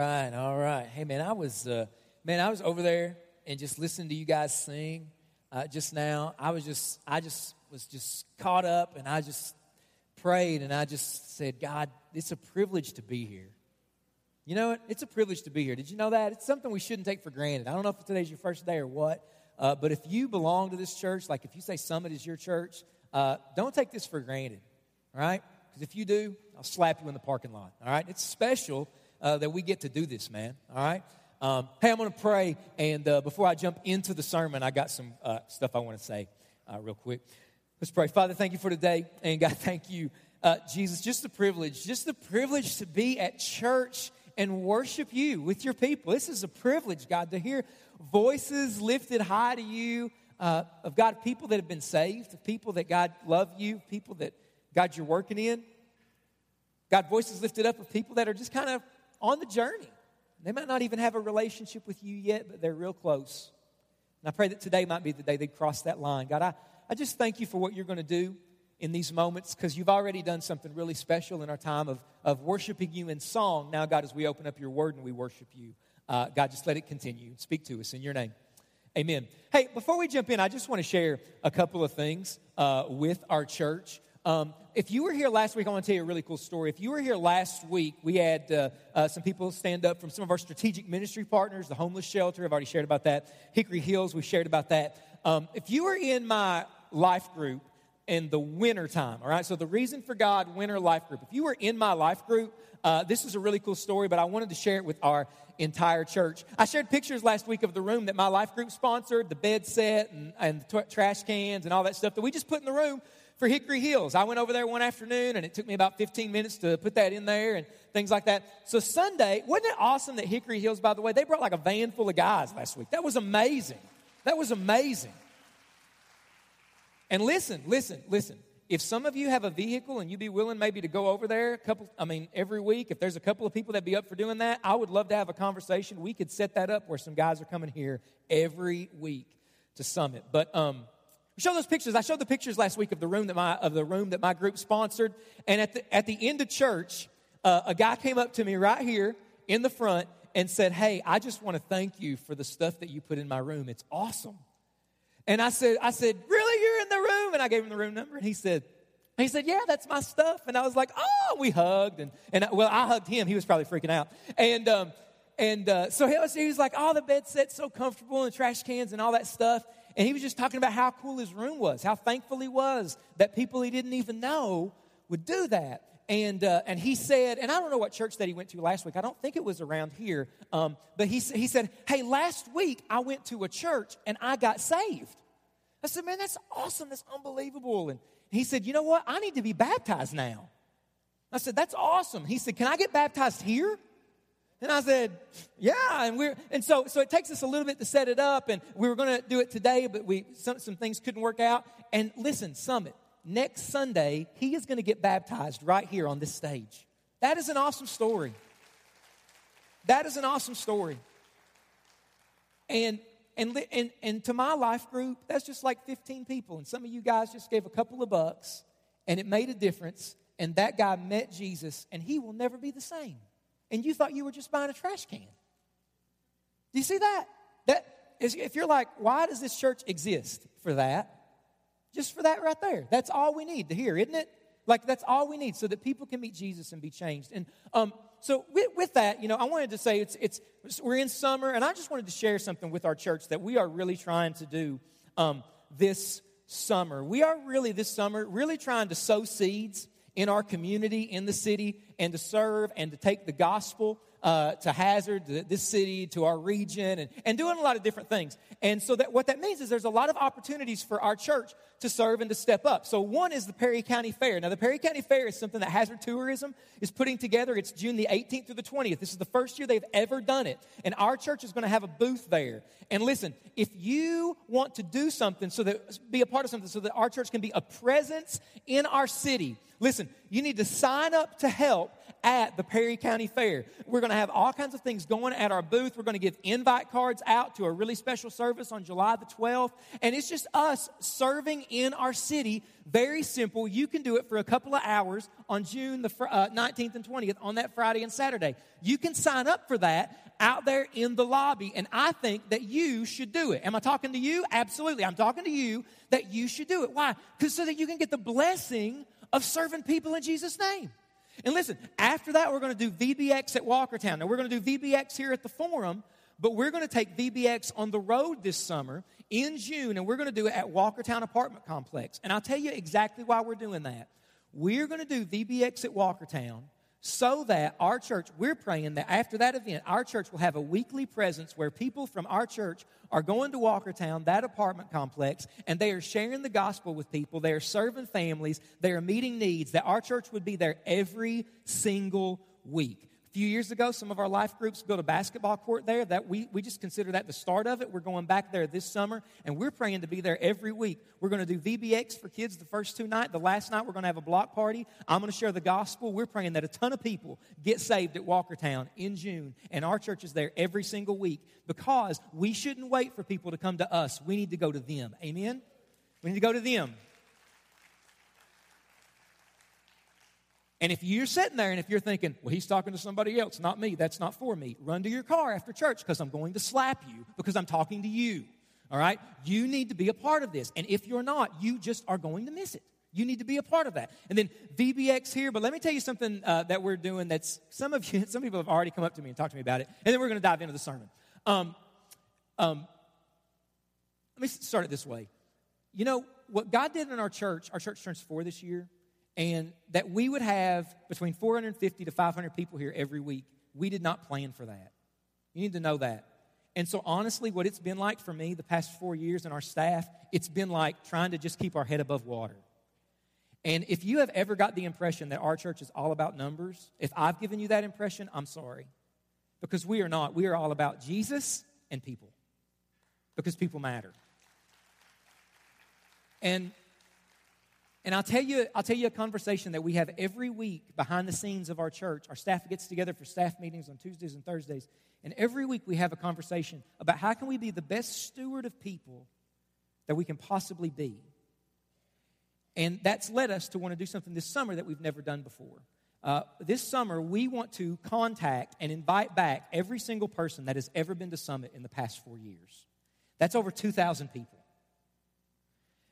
Right, all right. Hey, man, I was, uh, man, I was over there and just listening to you guys sing uh, just now. I was just, I just was just caught up, and I just prayed, and I just said, God, it's a privilege to be here. You know? It's a privilege to be here. Did you know that? It's something we shouldn't take for granted. I don't know if today's your first day or what, uh, but if you belong to this church, like if you say Summit is your church, uh, don't take this for granted, all right? Because if you do, I'll slap you in the parking lot, all right? It's special uh, that we get to do this, man. All right? Um, hey, I'm going to pray. And uh, before I jump into the sermon, I got some uh, stuff I want to say uh, real quick. Let's pray. Father, thank you for today. And God, thank you, uh, Jesus, just the privilege, just the privilege to be at church and worship you with your people. This is a privilege, God, to hear voices lifted high to you uh, of God, people that have been saved, people that God love you, people that God you're working in. God, voices lifted up of people that are just kind of on the journey. They might not even have a relationship with you yet, but they're real close. And I pray that today might be the day they cross that line. God, I, I just thank you for what you're going to do in these moments because you've already done something really special in our time of, of worshiping you in song. Now, God, as we open up your word and we worship you, uh, God, just let it continue. Speak to us in your name. Amen. Hey, before we jump in, I just want to share a couple of things uh, with our church. Um, if you were here last week, I want to tell you a really cool story. If you were here last week, we had uh, uh, some people stand up from some of our strategic ministry partners, the homeless shelter. I've already shared about that. Hickory Hills, we shared about that. Um, if you were in my life group in the winter time, all right, so the reason for God winter life group, if you were in my life group, uh, this is a really cool story, but I wanted to share it with our entire church. I shared pictures last week of the room that my life group sponsored, the bed set and, and the t- trash cans and all that stuff that we just put in the room for Hickory Hills. I went over there one afternoon and it took me about 15 minutes to put that in there and things like that. So Sunday, wasn't it awesome that Hickory Hills, by the way, they brought like a van full of guys last week? That was amazing. That was amazing. And listen, listen, listen. If some of you have a vehicle and you'd be willing maybe to go over there a couple, I mean, every week, if there's a couple of people that'd be up for doing that, I would love to have a conversation. We could set that up where some guys are coming here every week to Summit. But, um, show those pictures. I showed the pictures last week of the room that my of the room that my group sponsored. And at the at the end of church, uh, a guy came up to me right here in the front and said, "Hey, I just want to thank you for the stuff that you put in my room. It's awesome." And I said, "I said, really? You're in the room?" And I gave him the room number, and he said. He said, "Yeah, that's my stuff." And I was like, "Oh!" We hugged, and and well, I hugged him. He was probably freaking out, and um, and uh, so he was, he was like, "Oh, the bed set's so comfortable, and trash cans and all that stuff." And he was just talking about how cool his room was, how thankful he was that people he didn't even know would do that. And, uh, and he said, and I don't know what church that he went to last week. I don't think it was around here. Um, but he, he said, hey, last week I went to a church and I got saved. I said, man, that's awesome. That's unbelievable. And he said, you know what? I need to be baptized now. I said, that's awesome. He said, can I get baptized here? And I said, yeah. And we're, and so, so it takes us a little bit to set it up. And we were going to do it today, but we, some, some things couldn't work out. And listen, Summit, next Sunday, he is going to get baptized right here on this stage. That is an awesome story. That is an awesome story. And, and, and, and to my life group, that's just like 15 people. And some of you guys just gave a couple of bucks, and it made a difference. And that guy met Jesus, and he will never be the same and you thought you were just buying a trash can. Do you see that? That is, if you're like, why does this church exist for that? Just for that right there. That's all we need to hear, isn't it? Like that's all we need so that people can meet Jesus and be changed. And um, so with, with, that, you know, I wanted to say it's it's we're in summer, and I just wanted to share something with our church that we are really trying to do um, this summer. We are really this summer really trying to sow seeds in our community, in the city, and to serve and to take the gospel uh, to Hazard, to this city, to our region, and, and doing a lot of different things. And so that what that means is there's a lot of opportunities for our church to serve and to step up. So one is the Perry County Fair. Now the Perry County Fair is something that Hazard Tourism is putting together. It's June the 18th through the 20th. This is the first year they've ever done it. And our church is going to have a booth there. And listen, if you want to do something so that be a part of something so that our church can be a presence in our city, Listen, you need to sign up to help at the Perry County Fair. We're going to have all kinds of things going at our booth. We're going to give invite cards out to a really special service on July the 12th. And it's just us serving in our city. Very simple. You can do it for a couple of hours on June the uh, 19th and 20th on that Friday and Saturday. You can sign up for that out there in the lobby. And I think that you should do it. Am I talking to you? Absolutely. I'm talking to you that you should do it. Why? Because so that you can get the blessing of serving people in Jesus' name. And listen, after that, we're going to do VBX at Walkertown. Now, we're going to do VBX here at the Forum, but we're going to take VBX on the road this summer in June, and we're going to do it at Walkertown Apartment Complex. And I'll tell you exactly why we're doing that. We're going to do VBX at Walkertown so that our church, we're praying that after that event, our church will have a weekly presence where people from our church are going to Walkertown, that apartment complex, and they are sharing the gospel with people. They are serving families. They are meeting needs. That our church would be there every single week few years ago, some of our life groups built a basketball court there. That we, we just consider that the start of it. We're going back there this summer, and we're praying to be there every week. We're going to do VBX for kids the first two nights. The last night, we're going to have a block party. I'm going to share the gospel. We're praying that a ton of people get saved at Walkertown in June, and our church is there every single week because we shouldn't wait for people to come to us. We need to go to them. Amen? We need to go to them. And if you're sitting there and if you're thinking, well, he's talking to somebody else, not me, that's not for me, run to your car after church because I'm going to slap you because I'm talking to you. All right? You need to be a part of this. And if you're not, you just are going to miss it. You need to be a part of that. And then VBX here, but let me tell you something uh, that we're doing that's some of you, some people have already come up to me and talked to me about it. And then we're going to dive into the sermon. Um, um, let me start it this way. You know, what God did in our church, our church turns four this year and that we would have between 450 to 500 people here every week. We did not plan for that. You need to know that. And so, honestly, what it's been like for me the past four years and our staff, it's been like trying to just keep our head above water. And if you have ever got the impression that our church is all about numbers, if I've given you that impression, I'm sorry. Because we are not. We are all about Jesus and people. Because people matter. And and I'll tell you, I'll tell you a conversation that we have every week behind the scenes of our church. Our staff gets together for staff meetings on Tuesdays and Thursdays. And every week we have a conversation about how can we be the best steward of people that we can possibly be. And that's led us to want to do something this summer that we've never done before. Uh, this summer, we want to contact and invite back every single person that has ever been to Summit in the past four years. That's over 2,000 people.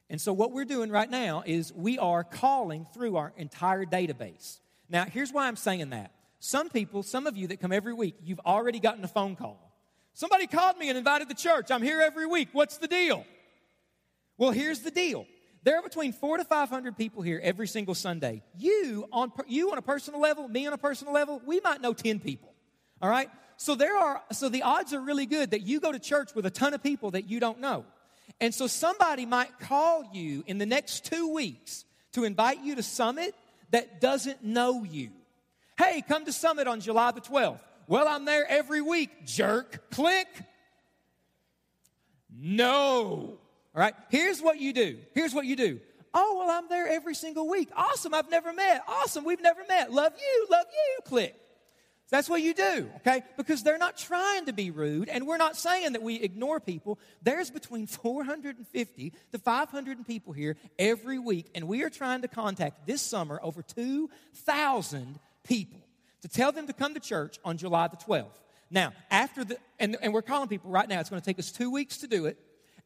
And so, what we're doing right now is we are calling through our entire database. Now, here's why I'm saying that. Some people, some of you that come every week, you've already gotten a phone call. Somebody called me and invited the church. I'm here every week. What's the deal? Well, here's the deal. There are between four to 500 people here every single Sunday. You on, you on a personal level, me on a personal level, we might know 10 people. All right? So there are, so the odds are really good that you go to church with a ton of people that you don't know. And so somebody might call you in the next two weeks to invite you to Summit that doesn't know you. Hey, come to Summit on July the 12th. Well, I'm there every week, jerk. Click. No. All right, here's what you do. Here's what you do. Oh, well, I'm there every single week. Awesome, I've never met. Awesome, we've never met. Love you, love you. Click. That's what you do, okay? Because they're not trying to be rude, and we're not saying that we ignore people. There's between 450 to 500 people here every week, and we are trying to contact this summer over 2,000 people to tell them to come to church on July the 12th. Now, after the, and, and we're calling people right now, it's going to take us two weeks to do it.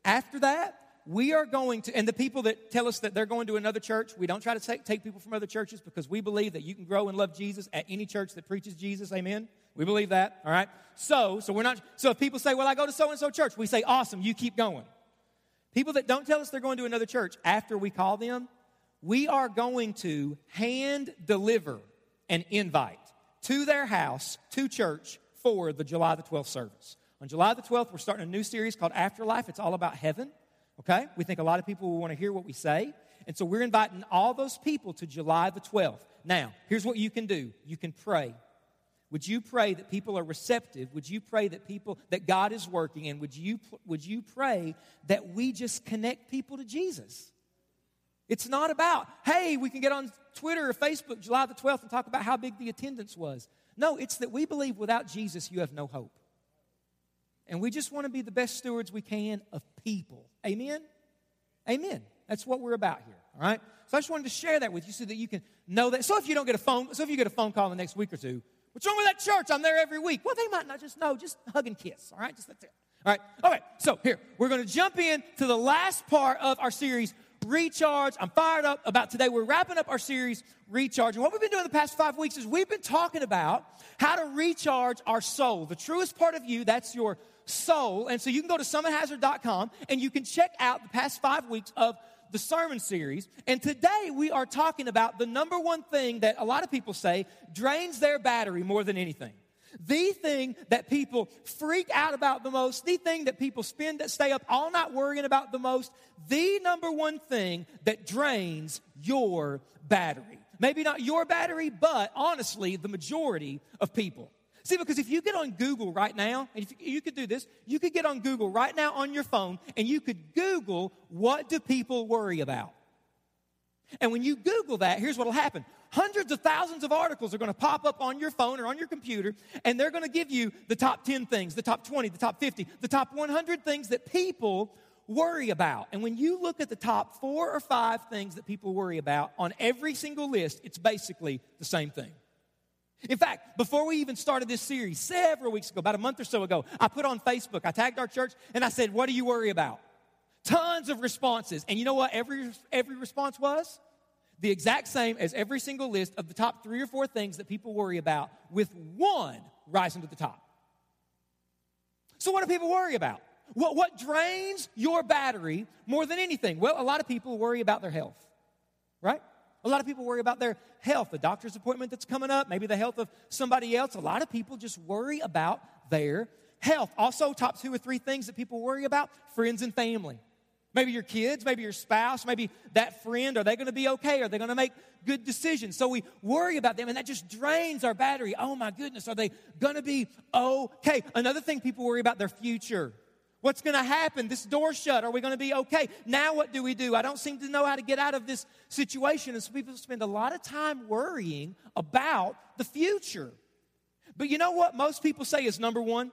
After that, we are going to, and the people that tell us that they're going to another church, we don't try to take, take people from other churches because we believe that you can grow and love Jesus at any church that preaches Jesus. Amen. We believe that. All right. So, so we're not, so if people say, well, I go to so and so church, we say, awesome, you keep going. People that don't tell us they're going to another church after we call them, we are going to hand deliver an invite to their house, to church for the July the 12th service. On July the 12th, we're starting a new series called Afterlife. It's all about heaven. Okay? We think a lot of people will want to hear what we say. And so we're inviting all those people to July the 12th. Now, here's what you can do you can pray. Would you pray that people are receptive? Would you pray that people, that God is working? And would you, would you pray that we just connect people to Jesus? It's not about, hey, we can get on Twitter or Facebook July the 12th and talk about how big the attendance was. No, it's that we believe without Jesus, you have no hope. And we just want to be the best stewards we can of people. Amen? Amen. That's what we're about here. All right? So I just wanted to share that with you so that you can know that. So if you don't get a phone, so if you get a phone call in the next week or two, what's wrong with that church? I'm there every week. Well, they might not just know. Just hug and kiss. All right? Just that's it. All right. All right. So here, we're going to jump in to the last part of our series, Recharge. I'm fired up about today. We're wrapping up our series, Recharge. And what we've been doing the past five weeks is we've been talking about how to recharge our soul. The truest part of you, that's your soul. And so you can go to summithazard.com and you can check out the past five weeks of the sermon series. And today we are talking about the number one thing that a lot of people say drains their battery more than anything. The thing that people freak out about the most, the thing that people spend that stay up all night worrying about the most, the number one thing that drains your battery. Maybe not your battery, but honestly, the majority of people. See, because if you get on Google right now, and if you could do this, you could get on Google right now on your phone and you could Google, what do people worry about? And when you Google that, here's what will happen. Hundreds of thousands of articles are going to pop up on your phone or on your computer, and they're going to give you the top 10 things, the top 20, the top 50, the top 100 things that people worry about. And when you look at the top four or five things that people worry about on every single list, it's basically the same thing. In fact, before we even started this series, several weeks ago, about a month or so ago, I put on Facebook, I tagged our church, and I said, What do you worry about? Tons of responses. And you know what every, every response was? The exact same as every single list of the top three or four things that people worry about, with one rising to the top. So, what do people worry about? What, what drains your battery more than anything? Well, a lot of people worry about their health, right? A lot of people worry about their health, the doctor's appointment that's coming up, maybe the health of somebody else. A lot of people just worry about their health. Also, top two or three things that people worry about friends and family. Maybe your kids, maybe your spouse, maybe that friend. Are they going to be okay? Are they going to make good decisions? So we worry about them, and that just drains our battery. Oh my goodness, are they going to be okay? Another thing people worry about their future. What's going to happen? This door shut. Are we going to be okay? Now, what do we do? I don't seem to know how to get out of this situation. And so people spend a lot of time worrying about the future. But you know what most people say is number one?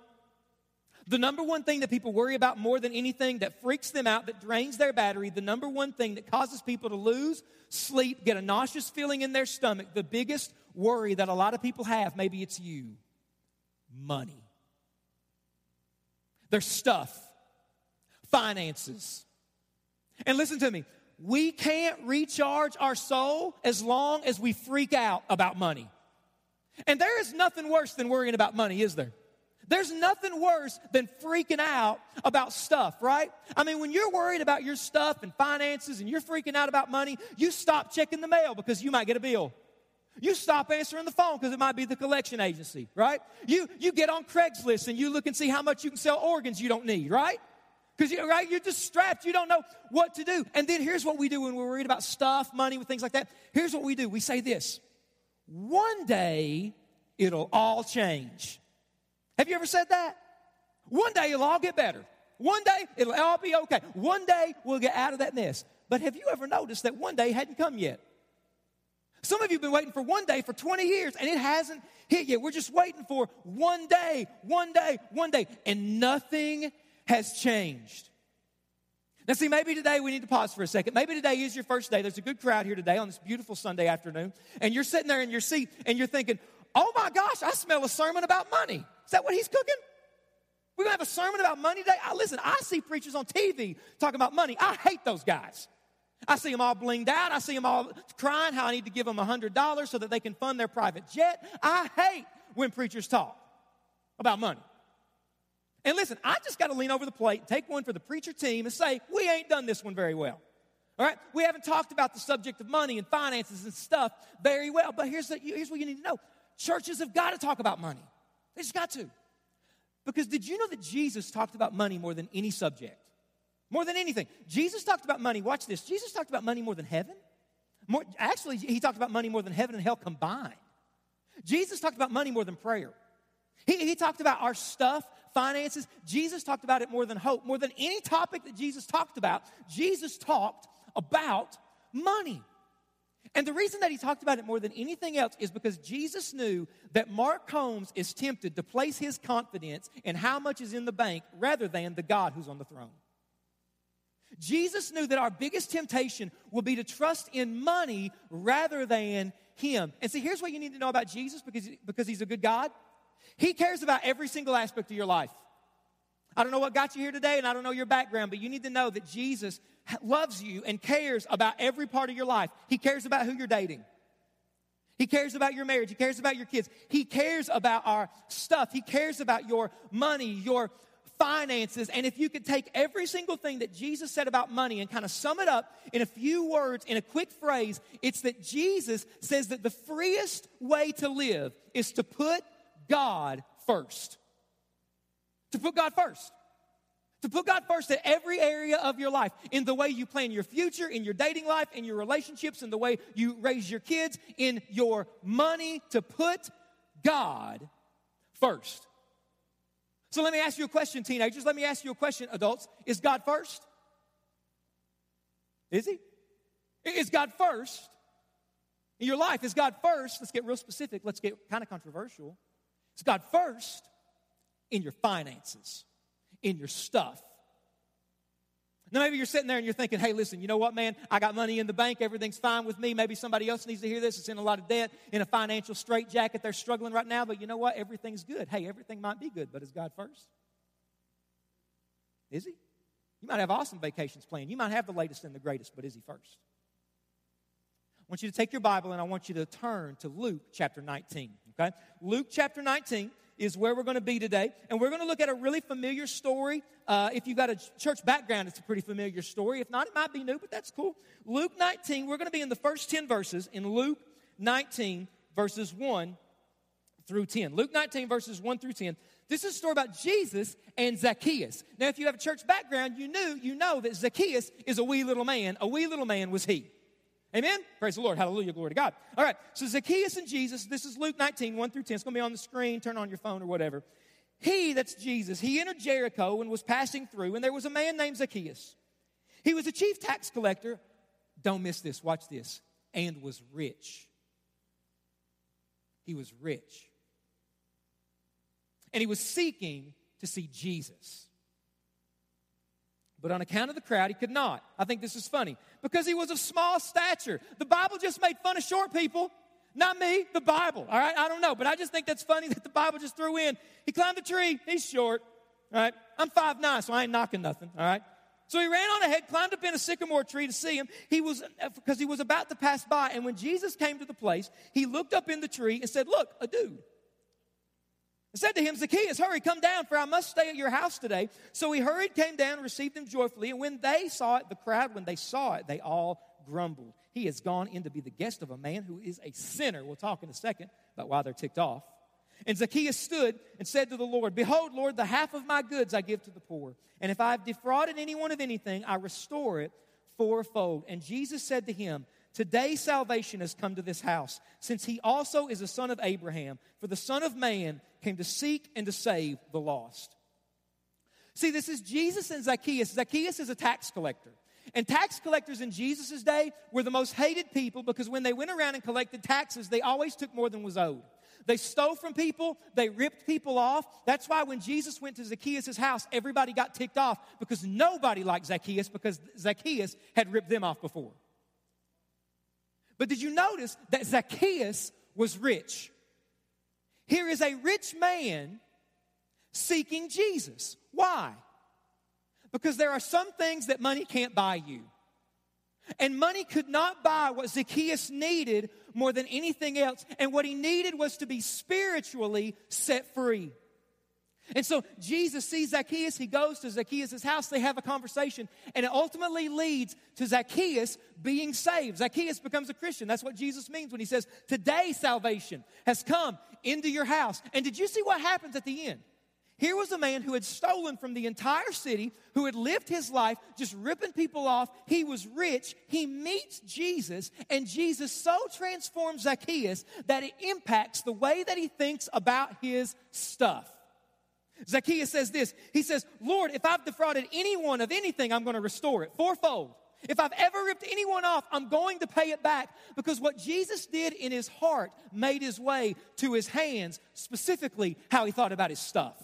The number one thing that people worry about more than anything that freaks them out, that drains their battery, the number one thing that causes people to lose sleep, get a nauseous feeling in their stomach, the biggest worry that a lot of people have, maybe it's you money their stuff, finances. And listen to me, we can't recharge our soul as long as we freak out about money. And there is nothing worse than worrying about money, is there? There's nothing worse than freaking out about stuff, right? I mean, when you're worried about your stuff and finances and you're freaking out about money, you stop checking the mail because you might get a bill. You stop answering the phone because it might be the collection agency, right? You, you get on Craigslist and you look and see how much you can sell organs you don't need, right? Because you, right, you're just strapped. You don't know what to do. And then here's what we do when we're worried about stuff, money, things like that. Here's what we do. We say this: One day it'll all change. Have you ever said that? One day it'll all get better. One day it'll all be okay. One day we'll get out of that mess. But have you ever noticed that one day hadn't come yet? Some of you have been waiting for one day for 20 years and it hasn't hit yet. We're just waiting for one day, one day, one day, and nothing has changed. Now, see, maybe today we need to pause for a second. Maybe today is your first day. There's a good crowd here today on this beautiful Sunday afternoon, and you're sitting there in your seat and you're thinking, oh my gosh, I smell a sermon about money. Is that what he's cooking? We're gonna have a sermon about money today? I, listen, I see preachers on TV talking about money. I hate those guys. I see them all blinged out. I see them all crying how I need to give them $100 so that they can fund their private jet. I hate when preachers talk about money. And listen, I just got to lean over the plate, take one for the preacher team, and say, we ain't done this one very well. All right? We haven't talked about the subject of money and finances and stuff very well. But here's, the, here's what you need to know churches have got to talk about money. They just got to. Because did you know that Jesus talked about money more than any subject? More than anything. Jesus talked about money. Watch this. Jesus talked about money more than heaven. More, actually, he talked about money more than heaven and hell combined. Jesus talked about money more than prayer. He, he talked about our stuff, finances. Jesus talked about it more than hope. More than any topic that Jesus talked about, Jesus talked about money. And the reason that he talked about it more than anything else is because Jesus knew that Mark Holmes is tempted to place his confidence in how much is in the bank rather than the God who's on the throne. Jesus knew that our biggest temptation will be to trust in money rather than him. And see, here's what you need to know about Jesus because, because he's a good God. He cares about every single aspect of your life. I don't know what got you here today, and I don't know your background, but you need to know that Jesus loves you and cares about every part of your life. He cares about who you're dating. He cares about your marriage. He cares about your kids. He cares about our stuff. He cares about your money, your finances. And if you could take every single thing that Jesus said about money and kind of sum it up in a few words, in a quick phrase, it's that Jesus says that the freest way to live is to put God first to put God first. To put God first in every area of your life, in the way you plan your future, in your dating life, in your relationships, in the way you raise your kids, in your money, to put God first. So let me ask you a question, teenagers. Let me ask you a question, adults. Is God first? Is He? Is God first? In your life, is God first? Let's get real specific. Let's get kind of controversial. Is God first? in your finances, in your stuff. Now, maybe you're sitting there and you're thinking, hey, listen, you know what, man? I got money in the bank. Everything's fine with me. Maybe somebody else needs to hear this. It's in a lot of debt, in a financial straitjacket. They're struggling right now, but you know what? Everything's good. Hey, everything might be good, but is God first? Is He? You might have awesome vacations planned. You might have the latest and the greatest, but is He first? I want you to take your Bible and I want you to turn to Luke chapter 19. Okay? Luke chapter 19 is where we're going to be today. And we're going to look at a really familiar story. Uh, if you've got a church background, it's a pretty familiar story. If not, it might be new, but that's cool. Luke 19, we're going to be in the first 10 verses in Luke 19, verses 1 through 10. Luke 19, verses 1 through 10. This is a story about Jesus and Zacchaeus. Now, if you have a church background, you knew, you know that Zacchaeus is a wee little man. A wee little man was he. Amen? Praise the Lord. Hallelujah. Glory to God. All right. So Zacchaeus and Jesus, this is Luke 19, 1 through 10. It's going to be on the screen. Turn on your phone or whatever. He, that's Jesus, he entered Jericho and was passing through, and there was a man named Zacchaeus. He was a chief tax collector. Don't miss this. Watch this. And was rich. He was rich. And he was seeking to see Jesus. But on account of the crowd, he could not. I think this is funny because he was of small stature. The Bible just made fun of short people. Not me, the Bible. All right, I don't know, but I just think that's funny that the Bible just threw in. He climbed the tree, he's short. All right, I'm five nine, so I ain't knocking nothing. All right, so he ran on ahead, climbed up in a sycamore tree to see him. He was uh, because he was about to pass by, and when Jesus came to the place, he looked up in the tree and said, "Look, a dude." Said to him, Zacchaeus, hurry, come down, for I must stay at your house today. So he hurried, came down, received him joyfully. And when they saw it, the crowd, when they saw it, they all grumbled. He has gone in to be the guest of a man who is a sinner. We'll talk in a second about why they're ticked off. And Zacchaeus stood and said to the Lord, Behold, Lord, the half of my goods I give to the poor. And if I have defrauded anyone of anything, I restore it fourfold. And Jesus said to him, Today salvation has come to this house, since he also is a son of Abraham. For the Son of Man came to seek and to save the lost. See, this is Jesus and Zacchaeus. Zacchaeus is a tax collector. And tax collectors in Jesus' day were the most hated people because when they went around and collected taxes, they always took more than was owed. They stole from people, they ripped people off. That's why when Jesus went to Zacchaeus' house, everybody got ticked off because nobody liked Zacchaeus because Zacchaeus had ripped them off before. But did you notice that Zacchaeus was rich? Here is a rich man seeking Jesus. Why? Because there are some things that money can't buy you. And money could not buy what Zacchaeus needed more than anything else. And what he needed was to be spiritually set free. And so Jesus sees Zacchaeus. He goes to Zacchaeus' house. They have a conversation. And it ultimately leads to Zacchaeus being saved. Zacchaeus becomes a Christian. That's what Jesus means when he says, Today salvation has come into your house. And did you see what happens at the end? Here was a man who had stolen from the entire city, who had lived his life just ripping people off. He was rich. He meets Jesus, and Jesus so transforms Zacchaeus that it impacts the way that he thinks about his stuff. Zacchaeus says this He says, Lord, if I've defrauded anyone of anything, I'm going to restore it fourfold. If I've ever ripped anyone off, I'm going to pay it back because what Jesus did in his heart made his way to his hands, specifically how he thought about his stuff.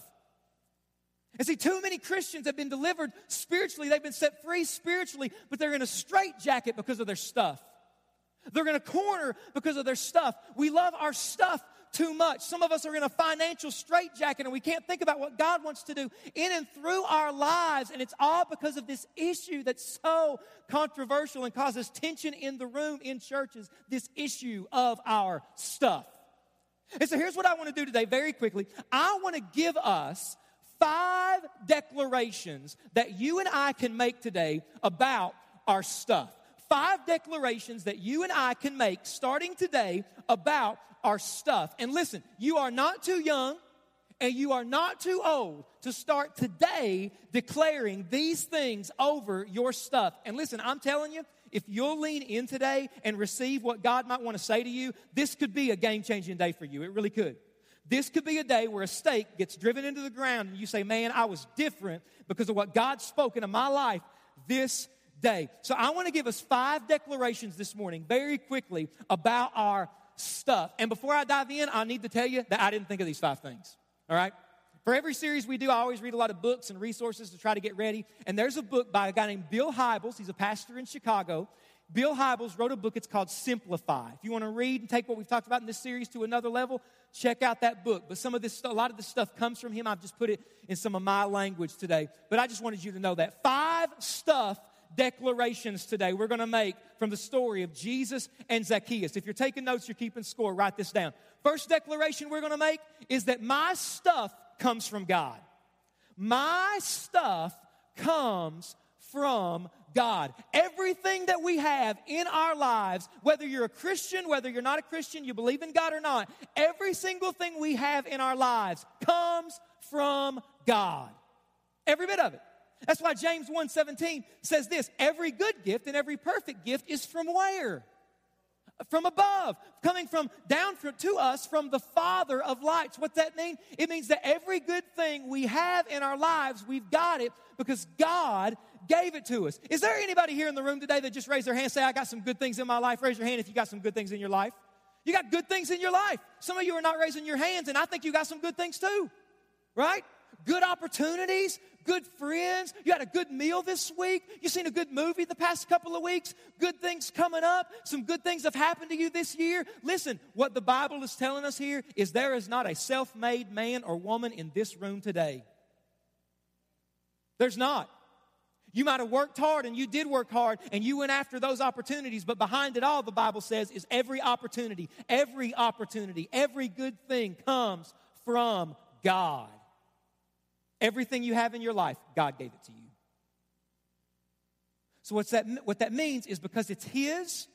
And see, too many Christians have been delivered spiritually, they've been set free spiritually, but they're in a straitjacket because of their stuff. They're in a corner because of their stuff. We love our stuff too much. Some of us are in a financial straitjacket and we can't think about what God wants to do in and through our lives. And it's all because of this issue that's so controversial and causes tension in the room in churches this issue of our stuff. And so here's what I want to do today, very quickly. I want to give us five declarations that you and I can make today about our stuff five declarations that you and I can make starting today about our stuff. And listen, you are not too young and you are not too old to start today declaring these things over your stuff. And listen, I'm telling you, if you'll lean in today and receive what God might want to say to you, this could be a game changing day for you. It really could. This could be a day where a stake gets driven into the ground and you say, Man, I was different because of what God spoke into my life this day. So I want to give us five declarations this morning, very quickly, about our stuff. And before I dive in, I need to tell you that I didn't think of these five things. All right? For every series we do, I always read a lot of books and resources to try to get ready. And there's a book by a guy named Bill Hybels. He's a pastor in Chicago. Bill Hybels wrote a book. It's called Simplify. If you want to read and take what we've talked about in this series to another level, check out that book. But some of this, a lot of this stuff comes from him. I've just put it in some of my language today. But I just wanted you to know that five stuff declarations today we're going to make from the story of Jesus and Zacchaeus. If you're taking notes, you're keeping score, write this down. First declaration we're going to make is that my stuff comes from God. My stuff comes from God. Everything that we have in our lives, whether you're a Christian, whether you're not a Christian, you believe in God or not, every single thing we have in our lives comes from God. Every bit of it. That's why James 1:17 says this, every good gift and every perfect gift is from where? From above, coming from down from, to us from the Father of lights. What that mean? It means that every good thing we have in our lives, we've got it because God gave it to us. Is there anybody here in the room today that just raised their hand say, I got some good things in my life? Raise your hand if you got some good things in your life. You got good things in your life. Some of you are not raising your hands, and I think you got some good things too, right? Good opportunities, good friends. You had a good meal this week. You seen a good movie the past couple of weeks. Good things coming up. Some good things have happened to you this year. Listen, what the Bible is telling us here is there is not a self made man or woman in this room today. There's not. You might have worked hard and you did work hard and you went after those opportunities, but behind it all, the Bible says, is every opportunity, every opportunity, every good thing comes from God. Everything you have in your life, God gave it to you. So what's that, what that means is because it's His,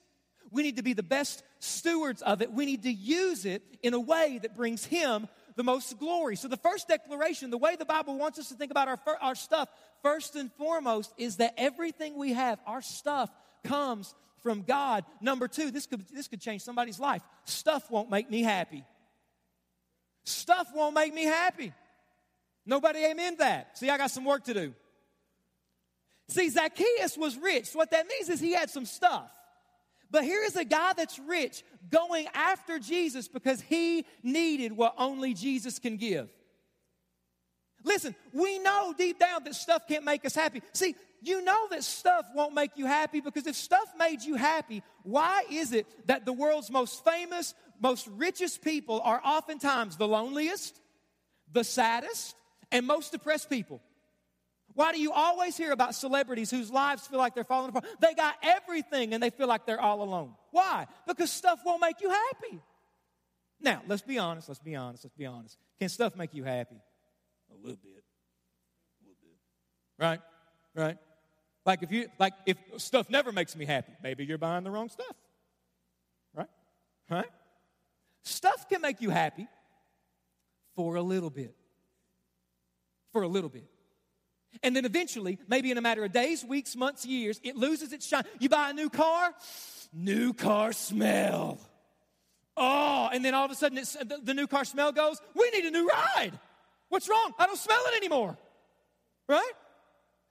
we need to be the best stewards of it. We need to use it in a way that brings Him the most glory. So the first declaration, the way the Bible wants us to think about our, our stuff, first and foremost, is that everything we have, our stuff, comes from God. Number two, this could, this could change somebody's life. Stuff won't make me happy. Stuff won't make me happy. Nobody amen that. See, I got some work to do. See, Zacchaeus was rich. So what that means is he had some stuff. But here is a guy that's rich going after Jesus because he needed what only Jesus can give. Listen, we know deep down that stuff can't make us happy. See, you know that stuff won't make you happy because if stuff made you happy, why is it that the world's most famous, most richest people are oftentimes the loneliest, the saddest, and most depressed people. Why do you always hear about celebrities whose lives feel like they're falling apart? They got everything and they feel like they're all alone. Why? Because stuff won't make you happy. Now, let's be honest, let's be honest, let's be honest. Can stuff make you happy? A little bit. A little bit. Right? Right? Like if you like if stuff never makes me happy, maybe you're buying the wrong stuff. Right? Right? Stuff can make you happy for a little bit for a little bit. And then eventually, maybe in a matter of days, weeks, months, years, it loses its shine. You buy a new car, new car smell. Oh, and then all of a sudden the, the new car smell goes, we need a new ride. What's wrong? I don't smell it anymore. Right?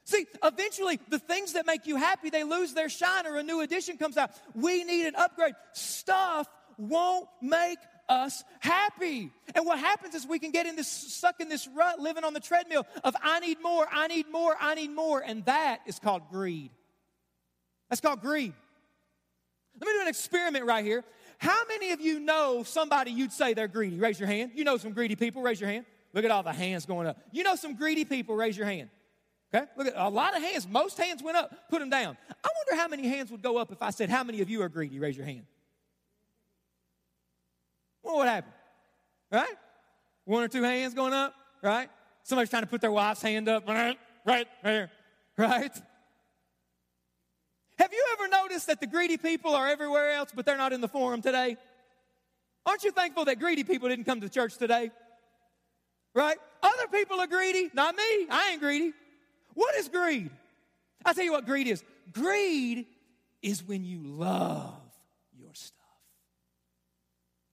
See, eventually, the things that make you happy, they lose their shine or a new addition comes out. We need an upgrade. Stuff won't make us happy. And what happens is we can get in this stuck in this rut, living on the treadmill of I need more, I need more, I need more. And that is called greed. That's called greed. Let me do an experiment right here. How many of you know somebody you'd say they're greedy? Raise your hand. You know some greedy people, raise your hand. Look at all the hands going up. You know some greedy people, raise your hand. Okay? Look at a lot of hands. Most hands went up. Put them down. I wonder how many hands would go up if I said, How many of you are greedy? Raise your hand. What would happen? Right? One or two hands going up, right? Somebody's trying to put their wife's hand up, right? Right right? Have you ever noticed that the greedy people are everywhere else, but they're not in the forum today? Aren't you thankful that greedy people didn't come to church today? Right? Other people are greedy, not me. I ain't greedy. What is greed? I'll tell you what greed is. Greed is when you love.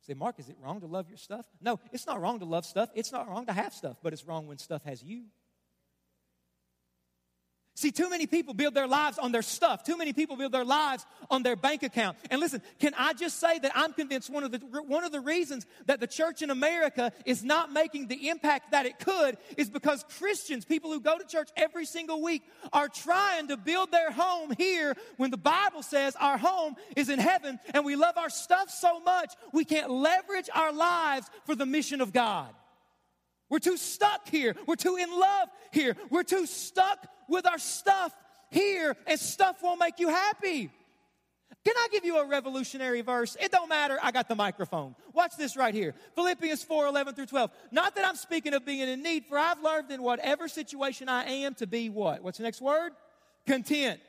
Say, Mark, is it wrong to love your stuff? No, it's not wrong to love stuff. It's not wrong to have stuff, but it's wrong when stuff has you. See, too many people build their lives on their stuff. Too many people build their lives on their bank account. And listen, can I just say that I'm convinced one of the, one of the reasons that the church in America is not making the impact that it could is because Christians, people who go to church every single week, are trying to build their home here when the Bible says our home is in heaven and we love our stuff so much we can't leverage our lives for the mission of God. We're too stuck here. We're too in love here. We're too stuck with our stuff here, and stuff won't make you happy. Can I give you a revolutionary verse? It don't matter. I got the microphone. Watch this right here. Philippians 4 11 through 12. Not that I'm speaking of being in need, for I've learned in whatever situation I am to be what? What's the next word? Content.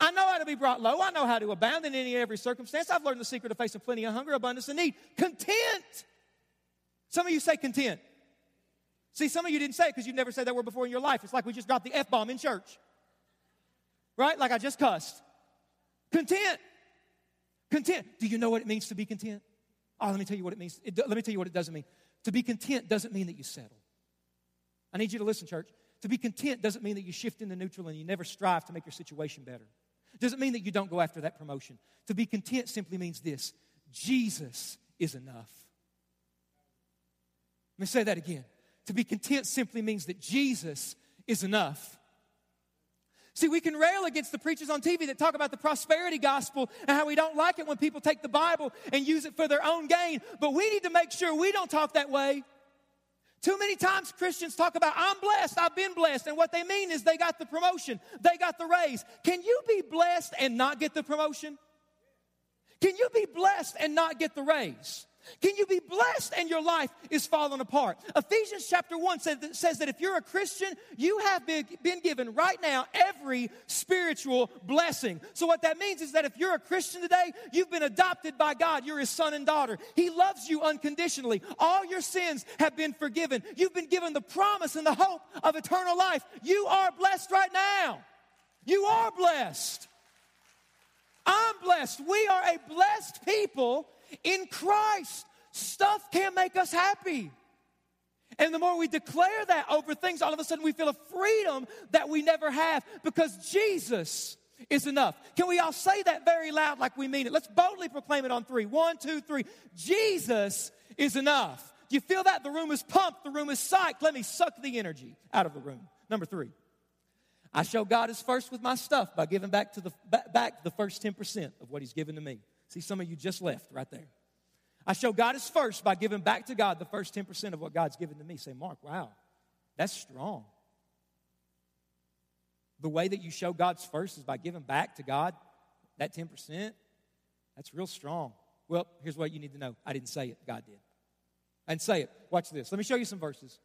I know how to be brought low. I know how to abound in any and every circumstance. I've learned the secret of facing plenty of hunger, abundance, and need. Content. Some of you say content. See, some of you didn't say it because you've never said that word before in your life. It's like we just dropped the F bomb in church. Right? Like I just cussed. Content. Content. Do you know what it means to be content? Oh, let me tell you what it means. It, let me tell you what it doesn't mean. To be content doesn't mean that you settle. I need you to listen, church. To be content doesn't mean that you shift into neutral and you never strive to make your situation better. It doesn't mean that you don't go after that promotion. To be content simply means this Jesus is enough. Let me say that again. To be content simply means that Jesus is enough. See, we can rail against the preachers on TV that talk about the prosperity gospel and how we don't like it when people take the Bible and use it for their own gain, but we need to make sure we don't talk that way. Too many times Christians talk about, I'm blessed, I've been blessed, and what they mean is they got the promotion, they got the raise. Can you be blessed and not get the promotion? Can you be blessed and not get the raise? Can you be blessed and your life is falling apart? Ephesians chapter 1 says that, says that if you're a Christian, you have been, been given right now every spiritual blessing. So, what that means is that if you're a Christian today, you've been adopted by God. You're his son and daughter. He loves you unconditionally. All your sins have been forgiven. You've been given the promise and the hope of eternal life. You are blessed right now. You are blessed. I'm blessed. We are a blessed people in Christ. Stuff can't make us happy. And the more we declare that over things, all of a sudden we feel a freedom that we never have because Jesus is enough. Can we all say that very loud like we mean it? Let's boldly proclaim it on three. One, two, three. Jesus is enough. Do you feel that? The room is pumped, the room is psyched. Let me suck the energy out of the room. Number three. I show God is first with my stuff by giving back to the back the first 10% of what he's given to me. See, some of you just left right there. I show God is first by giving back to God the first 10% of what God's given to me. Say, Mark, wow, that's strong. The way that you show God's first is by giving back to God that 10%. That's real strong. Well, here's what you need to know I didn't say it, God did. And say it. Watch this. Let me show you some verses.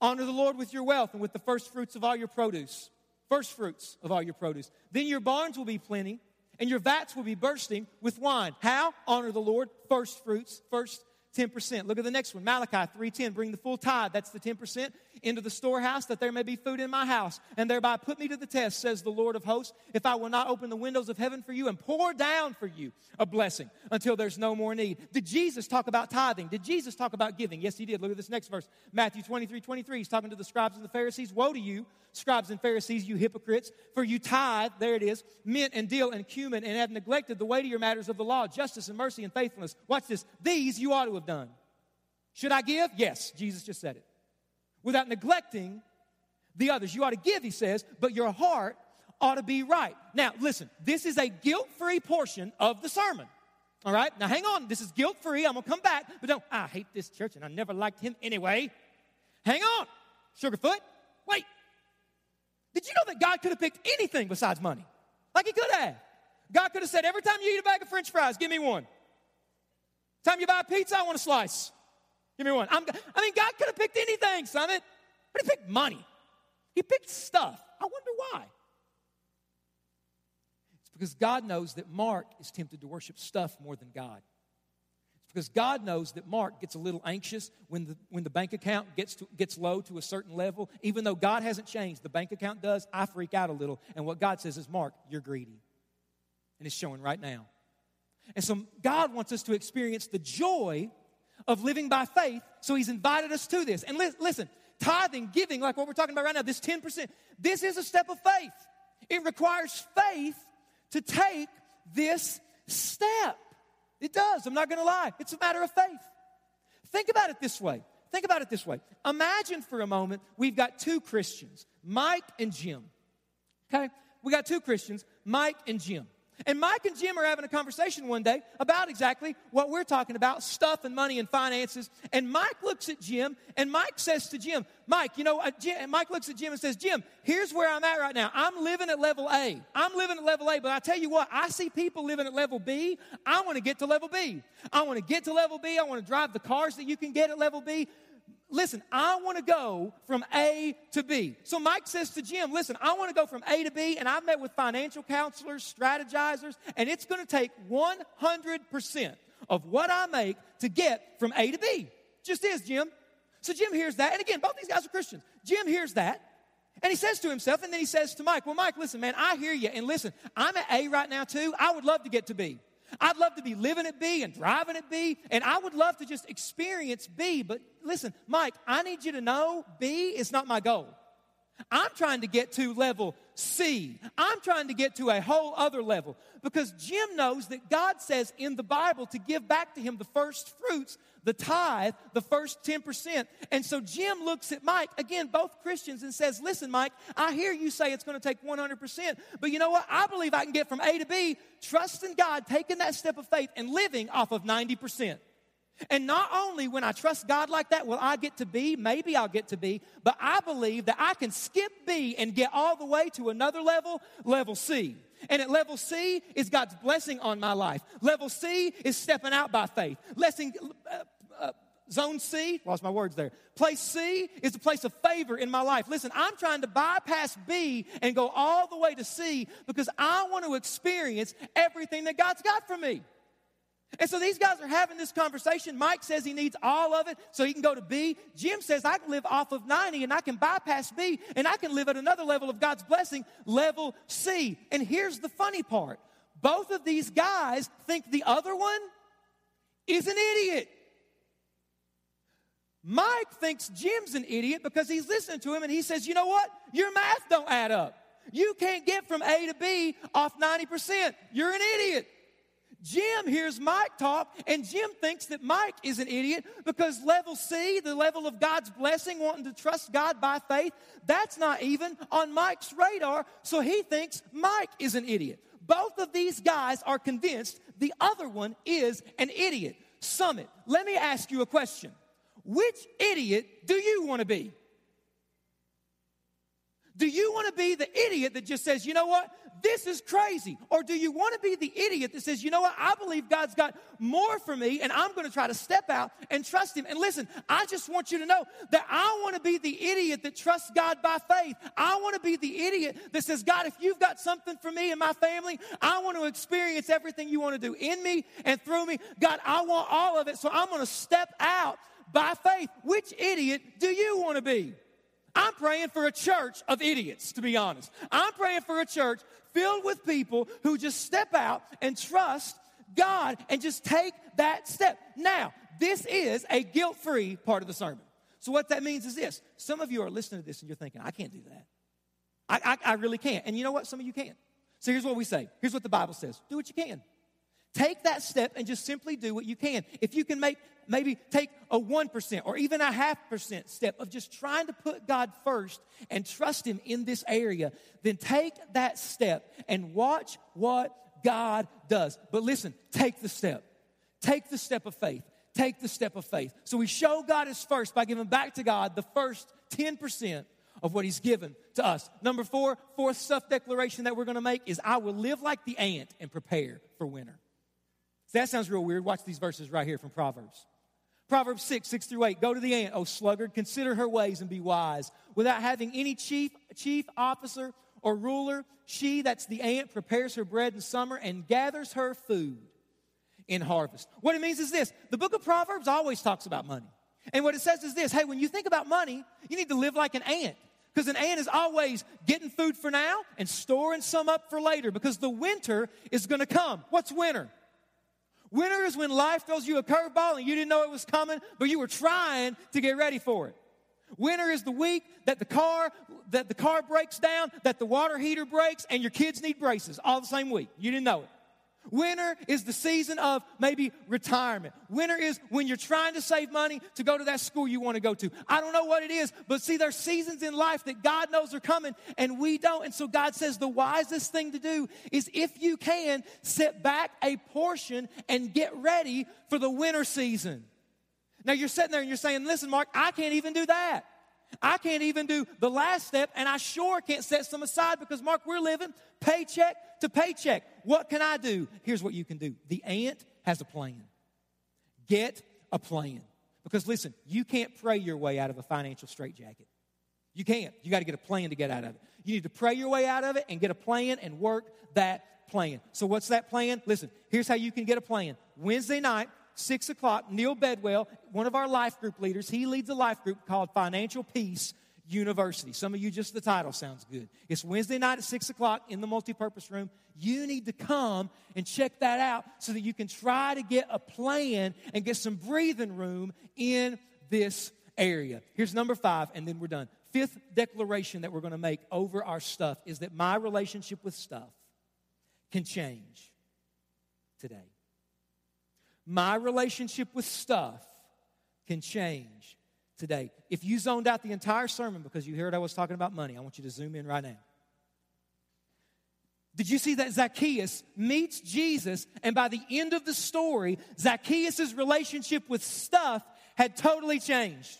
Honor the Lord with your wealth and with the first fruits of all your produce. First fruits of all your produce. Then your barns will be plenty and your vats will be bursting with wine. How? Honor the Lord, first fruits, first 10%. Look at the next one, Malachi 3:10. Bring the full tithe, that's the 10%, into the storehouse that there may be food in my house, and thereby put me to the test, says the Lord of hosts, if I will not open the windows of heaven for you and pour down for you a blessing until there's no more need. Did Jesus talk about tithing? Did Jesus talk about giving? Yes, he did. Look at this next verse. Matthew 23, 23. He's talking to the scribes and the Pharisees. Woe to you, scribes and Pharisees, you hypocrites, for you tithe, there it is, mint and dill and cumin, and have neglected the weightier matters of the law, justice and mercy and faithfulness. Watch this. These you ought to have done. Should I give? Yes, Jesus just said it. Without neglecting the others. You ought to give, he says, but your heart ought to be right. Now, listen, this is a guilt free portion of the sermon. All right? Now, hang on. This is guilt free. I'm to come back, but don't, I hate this church and I never liked him anyway. Hang on, Sugarfoot. Wait. Did you know that God could have picked anything besides money? Like he could have. God could have said, every time you eat a bag of french fries, give me one. Time you buy a pizza, I want a slice. Give me one. I'm, i mean, God could have picked anything, Summit, but He picked money. He picked stuff. I wonder why. It's because God knows that Mark is tempted to worship stuff more than God. It's because God knows that Mark gets a little anxious when the, when the bank account gets, to, gets low to a certain level. Even though God hasn't changed, the bank account does. I freak out a little. And what God says is, Mark, you're greedy. And it's showing right now. And so God wants us to experience the joy of living by faith, so He's invited us to this. And li- listen, tithing, giving, like what we're talking about right now, this 10%, this is a step of faith. It requires faith to take this step. It does, I'm not gonna lie. It's a matter of faith. Think about it this way. Think about it this way. Imagine for a moment we've got two Christians, Mike and Jim. Okay? We got two Christians, Mike and Jim. And Mike and Jim are having a conversation one day about exactly what we're talking about stuff and money and finances. And Mike looks at Jim and Mike says to Jim, Mike, you know, uh, Jim, Mike looks at Jim and says, Jim, here's where I'm at right now. I'm living at level A. I'm living at level A, but I tell you what, I see people living at level B. I want to get to level B. I want to get to level B. I want to drive the cars that you can get at level B listen, I want to go from A to B. So Mike says to Jim, listen, I want to go from A to B, and I've met with financial counselors, strategizers, and it's going to take 100% of what I make to get from A to B. Just is, Jim. So Jim hears that, and again, both these guys are Christians. Jim hears that, and he says to himself, and then he says to Mike, Well, Mike, listen, man, I hear you, and listen, I'm at A right now too. I would love to get to B. I'd love to be living at B and driving at B, and I would love to just experience B. But listen, Mike, I need you to know B is not my goal. I'm trying to get to level C. I'm trying to get to a whole other level because Jim knows that God says in the Bible to give back to him the first fruits, the tithe, the first 10%. And so Jim looks at Mike, again, both Christians, and says, Listen, Mike, I hear you say it's going to take 100%, but you know what? I believe I can get from A to B, trusting God, taking that step of faith, and living off of 90%. And not only when I trust God like that will I get to B, maybe I'll get to B, but I believe that I can skip B and get all the way to another level, level C. And at level C is God's blessing on my life. Level C is stepping out by faith. Blessing, uh, uh, zone C, lost my words there. Place C is a place of favor in my life. Listen, I'm trying to bypass B and go all the way to C because I want to experience everything that God's got for me. And so these guys are having this conversation. Mike says he needs all of it so he can go to B. Jim says I can live off of 90 and I can bypass B and I can live at another level of God's blessing, level C. And here's the funny part both of these guys think the other one is an idiot. Mike thinks Jim's an idiot because he's listening to him and he says, You know what? Your math don't add up. You can't get from A to B off 90%. You're an idiot. Jim hears Mike talk, and Jim thinks that Mike is an idiot because level C, the level of God's blessing, wanting to trust God by faith, that's not even on Mike's radar, so he thinks Mike is an idiot. Both of these guys are convinced the other one is an idiot. Summit, let me ask you a question. Which idiot do you want to be? Do you want to be the idiot that just says, you know what? This is crazy. Or do you want to be the idiot that says, you know what? I believe God's got more for me and I'm going to try to step out and trust Him. And listen, I just want you to know that I want to be the idiot that trusts God by faith. I want to be the idiot that says, God, if you've got something for me and my family, I want to experience everything you want to do in me and through me. God, I want all of it. So I'm going to step out by faith. Which idiot do you want to be? I'm praying for a church of idiots, to be honest. I'm praying for a church filled with people who just step out and trust God and just take that step. Now, this is a guilt free part of the sermon. So, what that means is this some of you are listening to this and you're thinking, I can't do that. I, I, I really can't. And you know what? Some of you can't. So, here's what we say here's what the Bible says do what you can. Take that step and just simply do what you can. If you can make maybe take a 1% or even a half percent step of just trying to put God first and trust Him in this area, then take that step and watch what God does. But listen, take the step. Take the step of faith. Take the step of faith. So we show God is first by giving back to God the first 10% of what He's given to us. Number four, fourth self declaration that we're going to make is I will live like the ant and prepare for winter. That sounds real weird. Watch these verses right here from Proverbs. Proverbs 6, 6 through 8. Go to the ant, O sluggard, consider her ways and be wise. Without having any chief, chief officer or ruler, she, that's the ant, prepares her bread in summer and gathers her food in harvest. What it means is this the book of Proverbs always talks about money. And what it says is this hey, when you think about money, you need to live like an ant. Because an ant is always getting food for now and storing some up for later because the winter is going to come. What's winter? Winter is when life throws you a curveball and you didn't know it was coming, but you were trying to get ready for it. Winter is the week that the car that the car breaks down, that the water heater breaks, and your kids need braces all the same week. You didn't know it. Winter is the season of maybe retirement. Winter is when you're trying to save money to go to that school you want to go to. I don't know what it is, but see, there's seasons in life that God knows are coming and we don't. And so God says the wisest thing to do is if you can, set back a portion and get ready for the winter season. Now you're sitting there and you're saying, listen, Mark, I can't even do that. I can't even do the last step, and I sure can't set some aside because, Mark, we're living paycheck to paycheck. What can I do? Here's what you can do the ant has a plan. Get a plan. Because listen, you can't pray your way out of a financial straitjacket. You can't. You got to get a plan to get out of it. You need to pray your way out of it and get a plan and work that plan. So, what's that plan? Listen, here's how you can get a plan. Wednesday night, 6 o'clock, Neil Bedwell, one of our life group leaders, he leads a life group called Financial Peace University. Some of you, just the title sounds good. It's Wednesday night at 6 o'clock in the multipurpose room. You need to come and check that out so that you can try to get a plan and get some breathing room in this area. Here's number five, and then we're done. Fifth declaration that we're going to make over our stuff is that my relationship with stuff can change today my relationship with stuff can change today. If you zoned out the entire sermon because you heard I was talking about money, I want you to zoom in right now. Did you see that Zacchaeus meets Jesus, and by the end of the story, Zacchaeus' relationship with stuff had totally changed?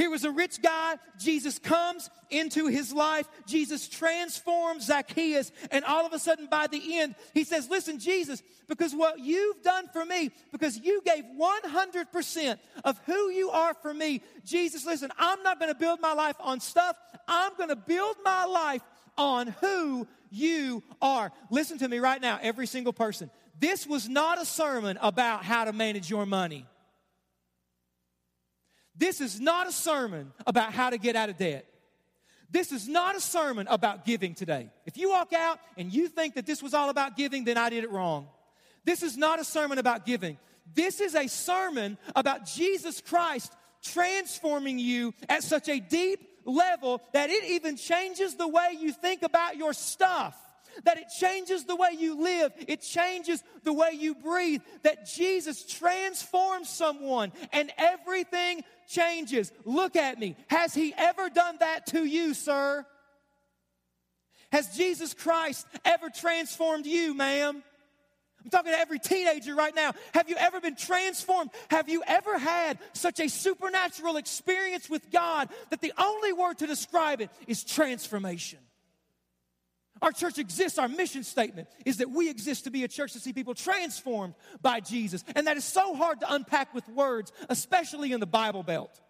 Here was a rich guy. Jesus comes into his life. Jesus transforms Zacchaeus. And all of a sudden, by the end, he says, Listen, Jesus, because what you've done for me, because you gave 100% of who you are for me, Jesus, listen, I'm not going to build my life on stuff. I'm going to build my life on who you are. Listen to me right now, every single person. This was not a sermon about how to manage your money. This is not a sermon about how to get out of debt. This is not a sermon about giving today. If you walk out and you think that this was all about giving, then I did it wrong. This is not a sermon about giving. This is a sermon about Jesus Christ transforming you at such a deep level that it even changes the way you think about your stuff that it changes the way you live, it changes the way you breathe, that Jesus transforms someone and everything changes. Look at me. Has He ever done that to you, sir? Has Jesus Christ ever transformed you, ma'am? I'm talking to every teenager right now. Have you ever been transformed? Have you ever had such a supernatural experience with God that the only word to describe it is transformation? Our church exists, our mission statement is that we exist to be a church to see people transformed by Jesus. And that is so hard to unpack with words, especially in the Bible Belt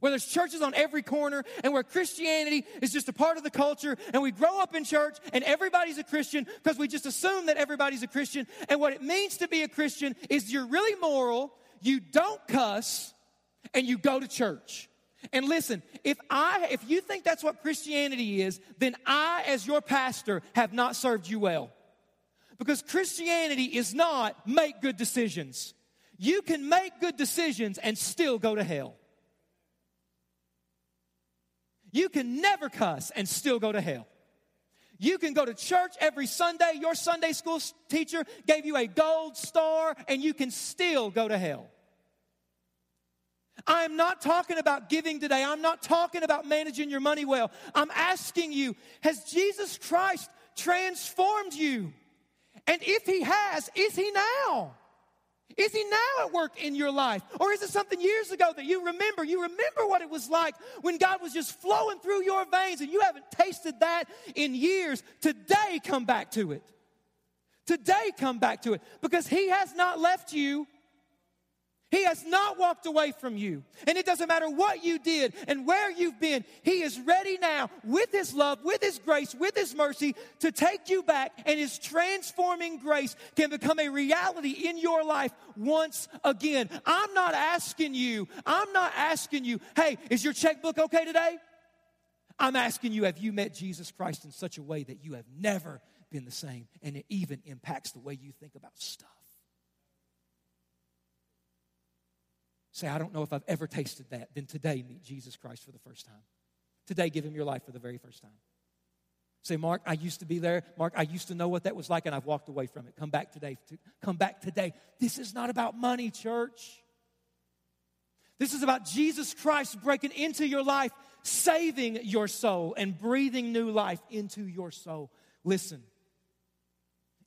where there's churches on every corner and where Christianity is just a part of the culture and we grow up in church and everybody's a Christian because we just assume that everybody's a Christian. And what it means to be a Christian is you're really moral, you don't cuss, and you go to church. And listen, if I if you think that's what Christianity is, then I as your pastor have not served you well. Because Christianity is not make good decisions. You can make good decisions and still go to hell. You can never cuss and still go to hell. You can go to church every Sunday. Your Sunday school teacher gave you a gold star, and you can still go to hell. I'm not talking about giving today. I'm not talking about managing your money well. I'm asking you, has Jesus Christ transformed you? And if he has, is he now? Is he now at work in your life? Or is it something years ago that you remember? You remember what it was like when God was just flowing through your veins and you haven't tasted that in years. Today, come back to it. Today, come back to it because he has not left you he has not walked away from you. And it doesn't matter what you did and where you've been. He is ready now with His love, with His grace, with His mercy to take you back. And His transforming grace can become a reality in your life once again. I'm not asking you, I'm not asking you, hey, is your checkbook okay today? I'm asking you, have you met Jesus Christ in such a way that you have never been the same? And it even impacts the way you think about stuff. Say, I don't know if I've ever tasted that. Then today, meet Jesus Christ for the first time. Today, give him your life for the very first time. Say, Mark, I used to be there. Mark, I used to know what that was like, and I've walked away from it. Come back today. Come back today. This is not about money, church. This is about Jesus Christ breaking into your life, saving your soul, and breathing new life into your soul. Listen,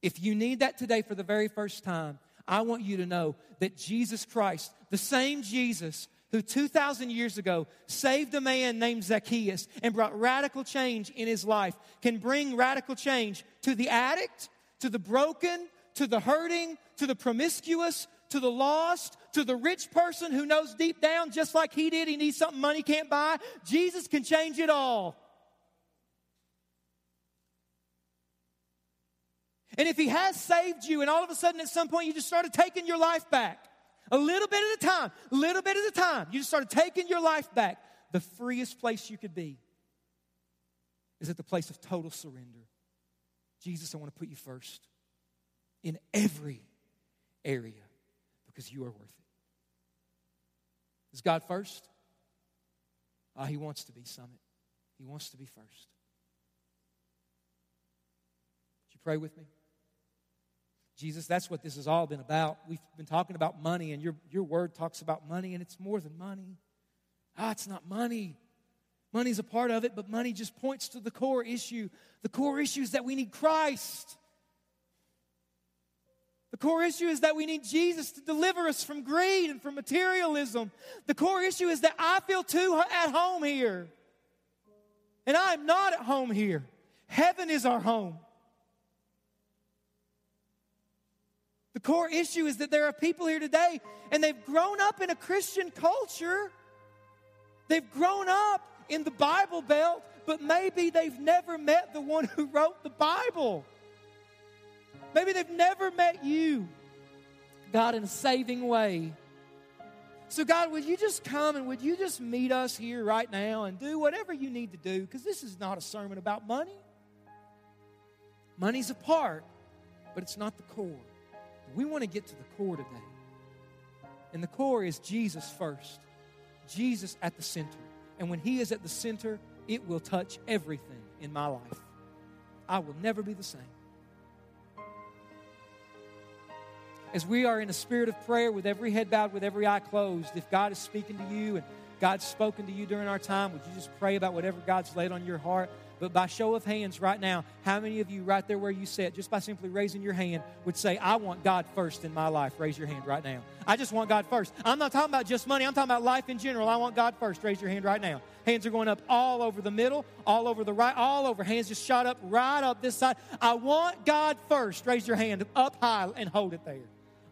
if you need that today for the very first time, I want you to know that Jesus Christ, the same Jesus who 2,000 years ago saved a man named Zacchaeus and brought radical change in his life, can bring radical change to the addict, to the broken, to the hurting, to the promiscuous, to the lost, to the rich person who knows deep down, just like he did, he needs something money can't buy. Jesus can change it all. And if He has saved you, and all of a sudden at some point you just started taking your life back, a little bit at a time, a little bit at a time, you just started taking your life back, the freest place you could be is at the place of total surrender. Jesus, I want to put you first in every area because you are worth it. Is God first? Ah, he wants to be summit. He wants to be first. Would you pray with me? Jesus, that's what this has all been about. We've been talking about money, and your, your word talks about money, and it's more than money. Ah, it's not money. Money's a part of it, but money just points to the core issue. The core issue is that we need Christ. The core issue is that we need Jesus to deliver us from greed and from materialism. The core issue is that I feel too at home here. And I'm not at home here. Heaven is our home. The core issue is that there are people here today and they've grown up in a Christian culture. They've grown up in the Bible Belt, but maybe they've never met the one who wrote the Bible. Maybe they've never met you, God, in a saving way. So, God, would you just come and would you just meet us here right now and do whatever you need to do? Because this is not a sermon about money. Money's a part, but it's not the core. We want to get to the core today. And the core is Jesus first, Jesus at the center. And when He is at the center, it will touch everything in my life. I will never be the same. As we are in a spirit of prayer with every head bowed, with every eye closed, if God is speaking to you and God's spoken to you during our time, would you just pray about whatever God's laid on your heart? But by show of hands right now, how many of you right there where you sit, just by simply raising your hand, would say, I want God first in my life? Raise your hand right now. I just want God first. I'm not talking about just money, I'm talking about life in general. I want God first. Raise your hand right now. Hands are going up all over the middle, all over the right, all over. Hands just shot up right up this side. I want God first. Raise your hand up high and hold it there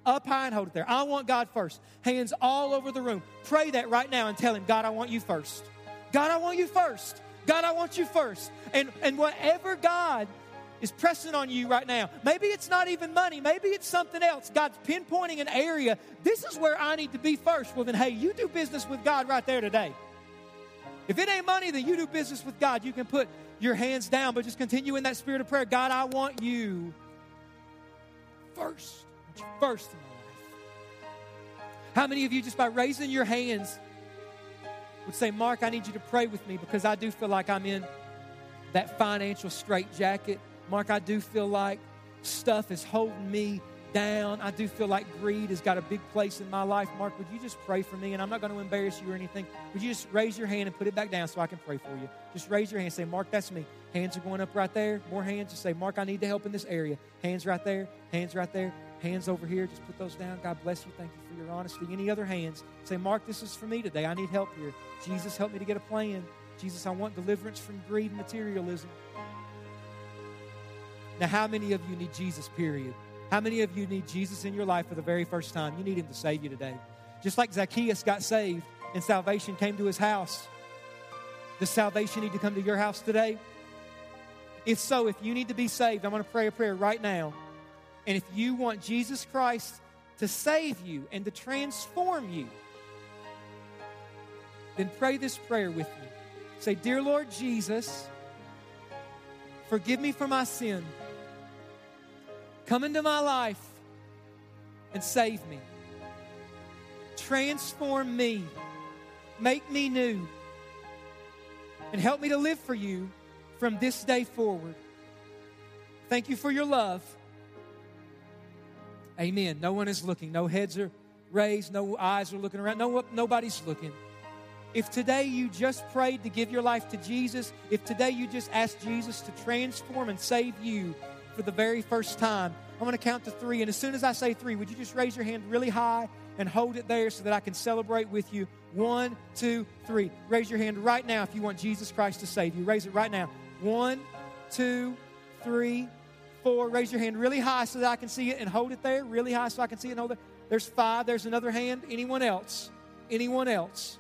up high and hold it there. I want God first. Hands all over the room. Pray that right now and tell Him, God, I want you first. God, I want you first. God, I want you first. And, and whatever God is pressing on you right now, maybe it's not even money, maybe it's something else. God's pinpointing an area. This is where I need to be first. Well, then, hey, you do business with God right there today. If it ain't money, then you do business with God. You can put your hands down, but just continue in that spirit of prayer. God, I want you first first in my life. How many of you, just by raising your hands, would say, Mark, I need you to pray with me because I do feel like I'm in that financial straitjacket. Mark, I do feel like stuff is holding me down. I do feel like greed has got a big place in my life. Mark, would you just pray for me? And I'm not going to embarrass you or anything. Would you just raise your hand and put it back down so I can pray for you? Just raise your hand. Say, Mark, that's me. Hands are going up right there. More hands. Just say, Mark, I need the help in this area. Hands right there. Hands right there. Hands over here, just put those down. God bless you. Thank you for your honesty. Any other hands? Say, Mark, this is for me today. I need help here. Jesus, help me to get a plan. Jesus, I want deliverance from greed and materialism. Now, how many of you need Jesus, period? How many of you need Jesus in your life for the very first time? You need Him to save you today. Just like Zacchaeus got saved and salvation came to his house, does salvation need to come to your house today? If so, if you need to be saved, I'm going to pray a prayer right now. And if you want Jesus Christ to save you and to transform you, then pray this prayer with me. Say, Dear Lord Jesus, forgive me for my sin. Come into my life and save me. Transform me. Make me new. And help me to live for you from this day forward. Thank you for your love. Amen. No one is looking. No heads are raised. No eyes are looking around. No, nobody's looking. If today you just prayed to give your life to Jesus, if today you just asked Jesus to transform and save you for the very first time, I'm going to count to three. And as soon as I say three, would you just raise your hand really high and hold it there so that I can celebrate with you? One, two, three. Raise your hand right now if you want Jesus Christ to save you. Raise it right now. One, two, three, four. Raise your hand really high so that I can see it and hold it there. Really high so I can see it and hold it. There's five. There's another hand. Anyone else? Anyone else?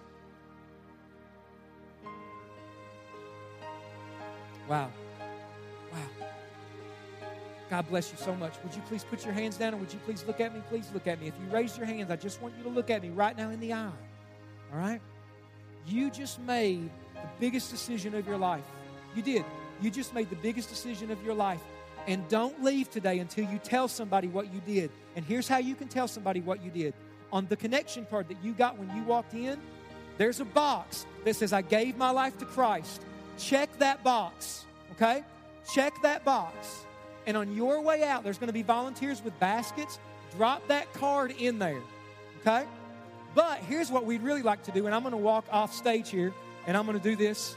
Wow. Wow. God bless you so much. Would you please put your hands down and would you please look at me? Please look at me. If you raise your hands, I just want you to look at me right now in the eye. All right? You just made the biggest decision of your life. You did. You just made the biggest decision of your life. And don't leave today until you tell somebody what you did. And here's how you can tell somebody what you did. On the connection card that you got when you walked in, there's a box that says, I gave my life to Christ. Check that box, okay? Check that box. And on your way out, there's going to be volunteers with baskets. Drop that card in there, okay? But here's what we'd really like to do, and I'm going to walk off stage here, and I'm going to do this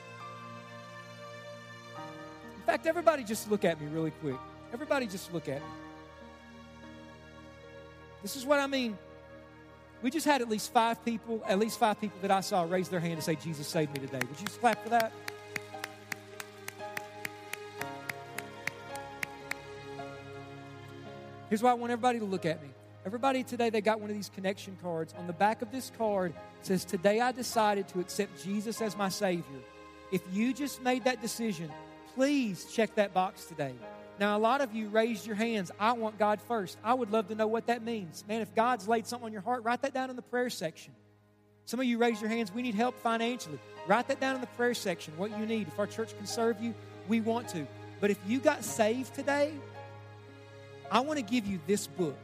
fact, everybody just look at me really quick. Everybody just look at me. This is what I mean. We just had at least five people, at least five people that I saw raise their hand and say, Jesus saved me today. Would you clap for that? Here's why I want everybody to look at me. Everybody today, they got one of these connection cards. On the back of this card says, Today I decided to accept Jesus as my Savior. If you just made that decision, please check that box today. Now, a lot of you raised your hands. I want God first. I would love to know what that means. Man, if God's laid something on your heart, write that down in the prayer section. Some of you raised your hands. We need help financially. Write that down in the prayer section, what you need. If our church can serve you, we want to. But if you got saved today, I want to give you this book.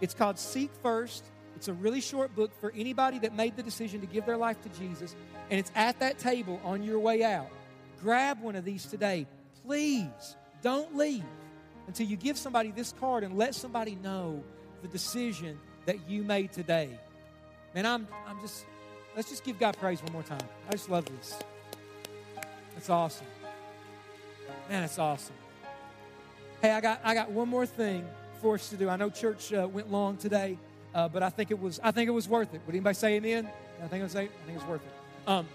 It's called Seek First. It's a really short book for anybody that made the decision to give their life to Jesus. And it's at that table on your way out. Grab one of these today. Please don't leave until you give somebody this card and let somebody know the decision that you made today. Man, I'm, I'm just, let's just give God praise one more time. I just love this. That's awesome. Man, that's awesome. Hey, I got I got one more thing for us to do. I know church uh, went long today, uh, but I think it was I think it was worth it. Would anybody say amen? I think it was I think it's worth it. Um,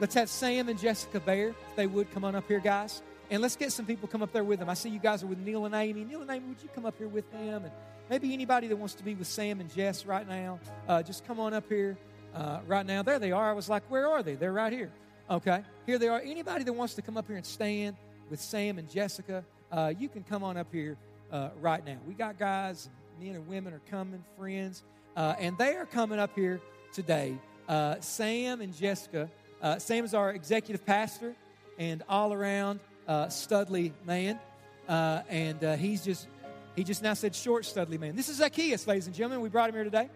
let's have Sam and Jessica Bear, if they would come on up here, guys, and let's get some people come up there with them. I see you guys are with Neil and Amy. Neil and Amy, would you come up here with them? And maybe anybody that wants to be with Sam and Jess right now, uh, just come on up here uh, right now. There they are. I was like, where are they? They're right here. Okay, here they are. Anybody that wants to come up here and stand with Sam and Jessica, uh, you can come on up here uh, right now. We got guys, men and women are coming, friends, uh, and they are coming up here today. Uh, Sam and Jessica. Uh, Sam is our executive pastor and all around uh, studly man, and he's just he just now said short studly man. This is Zacchaeus, ladies and gentlemen. We brought him here today,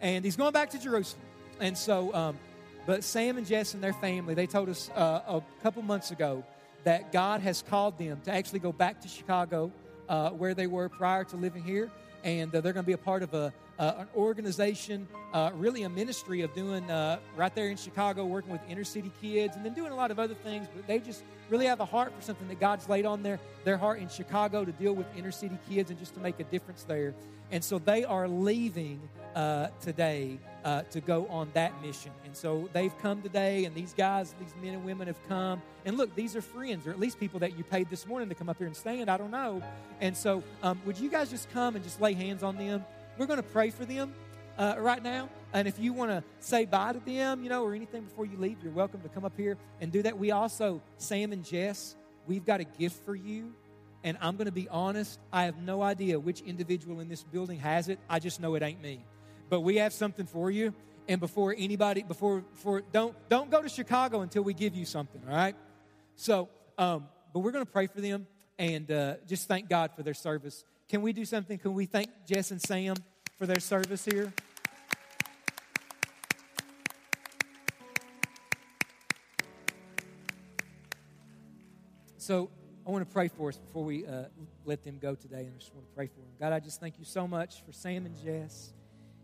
and he's going back to Jerusalem. And so, um, but Sam and Jess and their family, they told us a couple months ago that God has called them to actually go back to Chicago, uh, where they were prior to living here, and uh, they're going to be a part of a, uh, an organization, uh, really a ministry of doing uh, right there in Chicago, working with inner city kids, and then doing a lot of other things. But they just really have a heart for something that God's laid on their their heart in Chicago to deal with inner city kids and just to make a difference there. And so they are leaving uh, today uh, to go on that mission. And so they've come today, and these guys, these men and women have come. And look, these are friends, or at least people that you paid this morning to come up here and stand. I don't know. And so, um, would you guys just come and just lay hands on them? We're going to pray for them uh, right now. And if you want to say bye to them, you know, or anything before you leave, you're welcome to come up here and do that. We also, Sam and Jess, we've got a gift for you. And I'm going to be honest, I have no idea which individual in this building has it. I just know it ain't me. But we have something for you. And before anybody, before, before don't, don't go to Chicago until we give you something, all right? So, um, but we're going to pray for them and uh, just thank God for their service. Can we do something? Can we thank Jess and Sam for their service here? So, I want to pray for us before we uh, let them go today, and I just want to pray for them. God, I just thank you so much for Sam and Jess,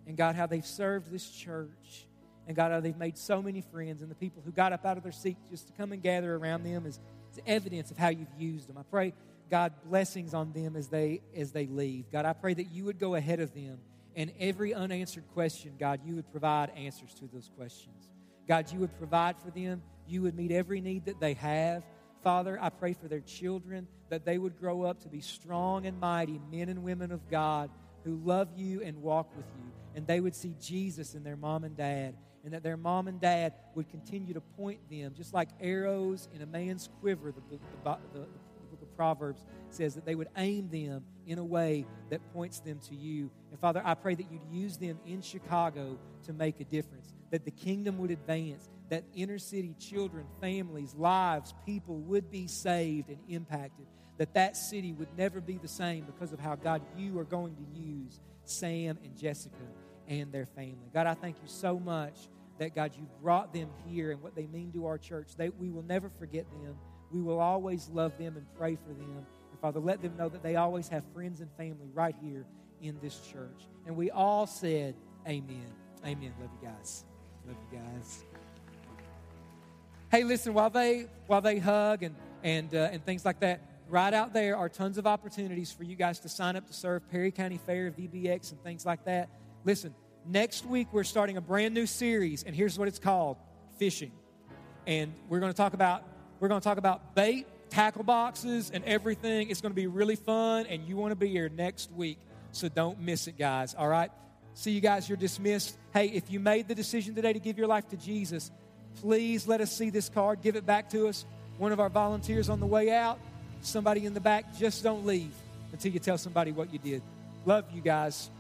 and God, how they've served this church, and God, how they've made so many friends, and the people who got up out of their seats just to come and gather around them is, is evidence of how you've used them. I pray, God, blessings on them as they as they leave. God, I pray that you would go ahead of them, and every unanswered question, God, you would provide answers to those questions. God, you would provide for them. You would meet every need that they have. Father, I pray for their children that they would grow up to be strong and mighty men and women of God who love you and walk with you. And they would see Jesus in their mom and dad. And that their mom and dad would continue to point them, just like arrows in a man's quiver, the the, the, the Proverbs says that they would aim them in a way that points them to you. And Father, I pray that you'd use them in Chicago to make a difference, that the kingdom would advance, that inner city children, families, lives, people would be saved and impacted. That that city would never be the same because of how God you are going to use Sam and Jessica and their family. God, I thank you so much that God you brought them here and what they mean to our church. They, we will never forget them. We will always love them and pray for them. And Father, let them know that they always have friends and family right here in this church. And we all said, Amen. Amen. Love you guys. Love you guys hey, listen, while they while they hug and and uh, and things like that, right out there are tons of opportunities for you guys to sign up to serve Perry County Fair, VBX, and things like that. Listen, next week we're starting a brand new series, and here's what it's called: fishing. And we're going to talk about we're going to talk about bait, tackle boxes, and everything. It's going to be really fun, and you want to be here next week, so don't miss it, guys. All right. See you guys. You're dismissed. Hey, if you made the decision today to give your life to Jesus, Please let us see this card. Give it back to us. One of our volunteers on the way out, somebody in the back, just don't leave until you tell somebody what you did. Love you guys.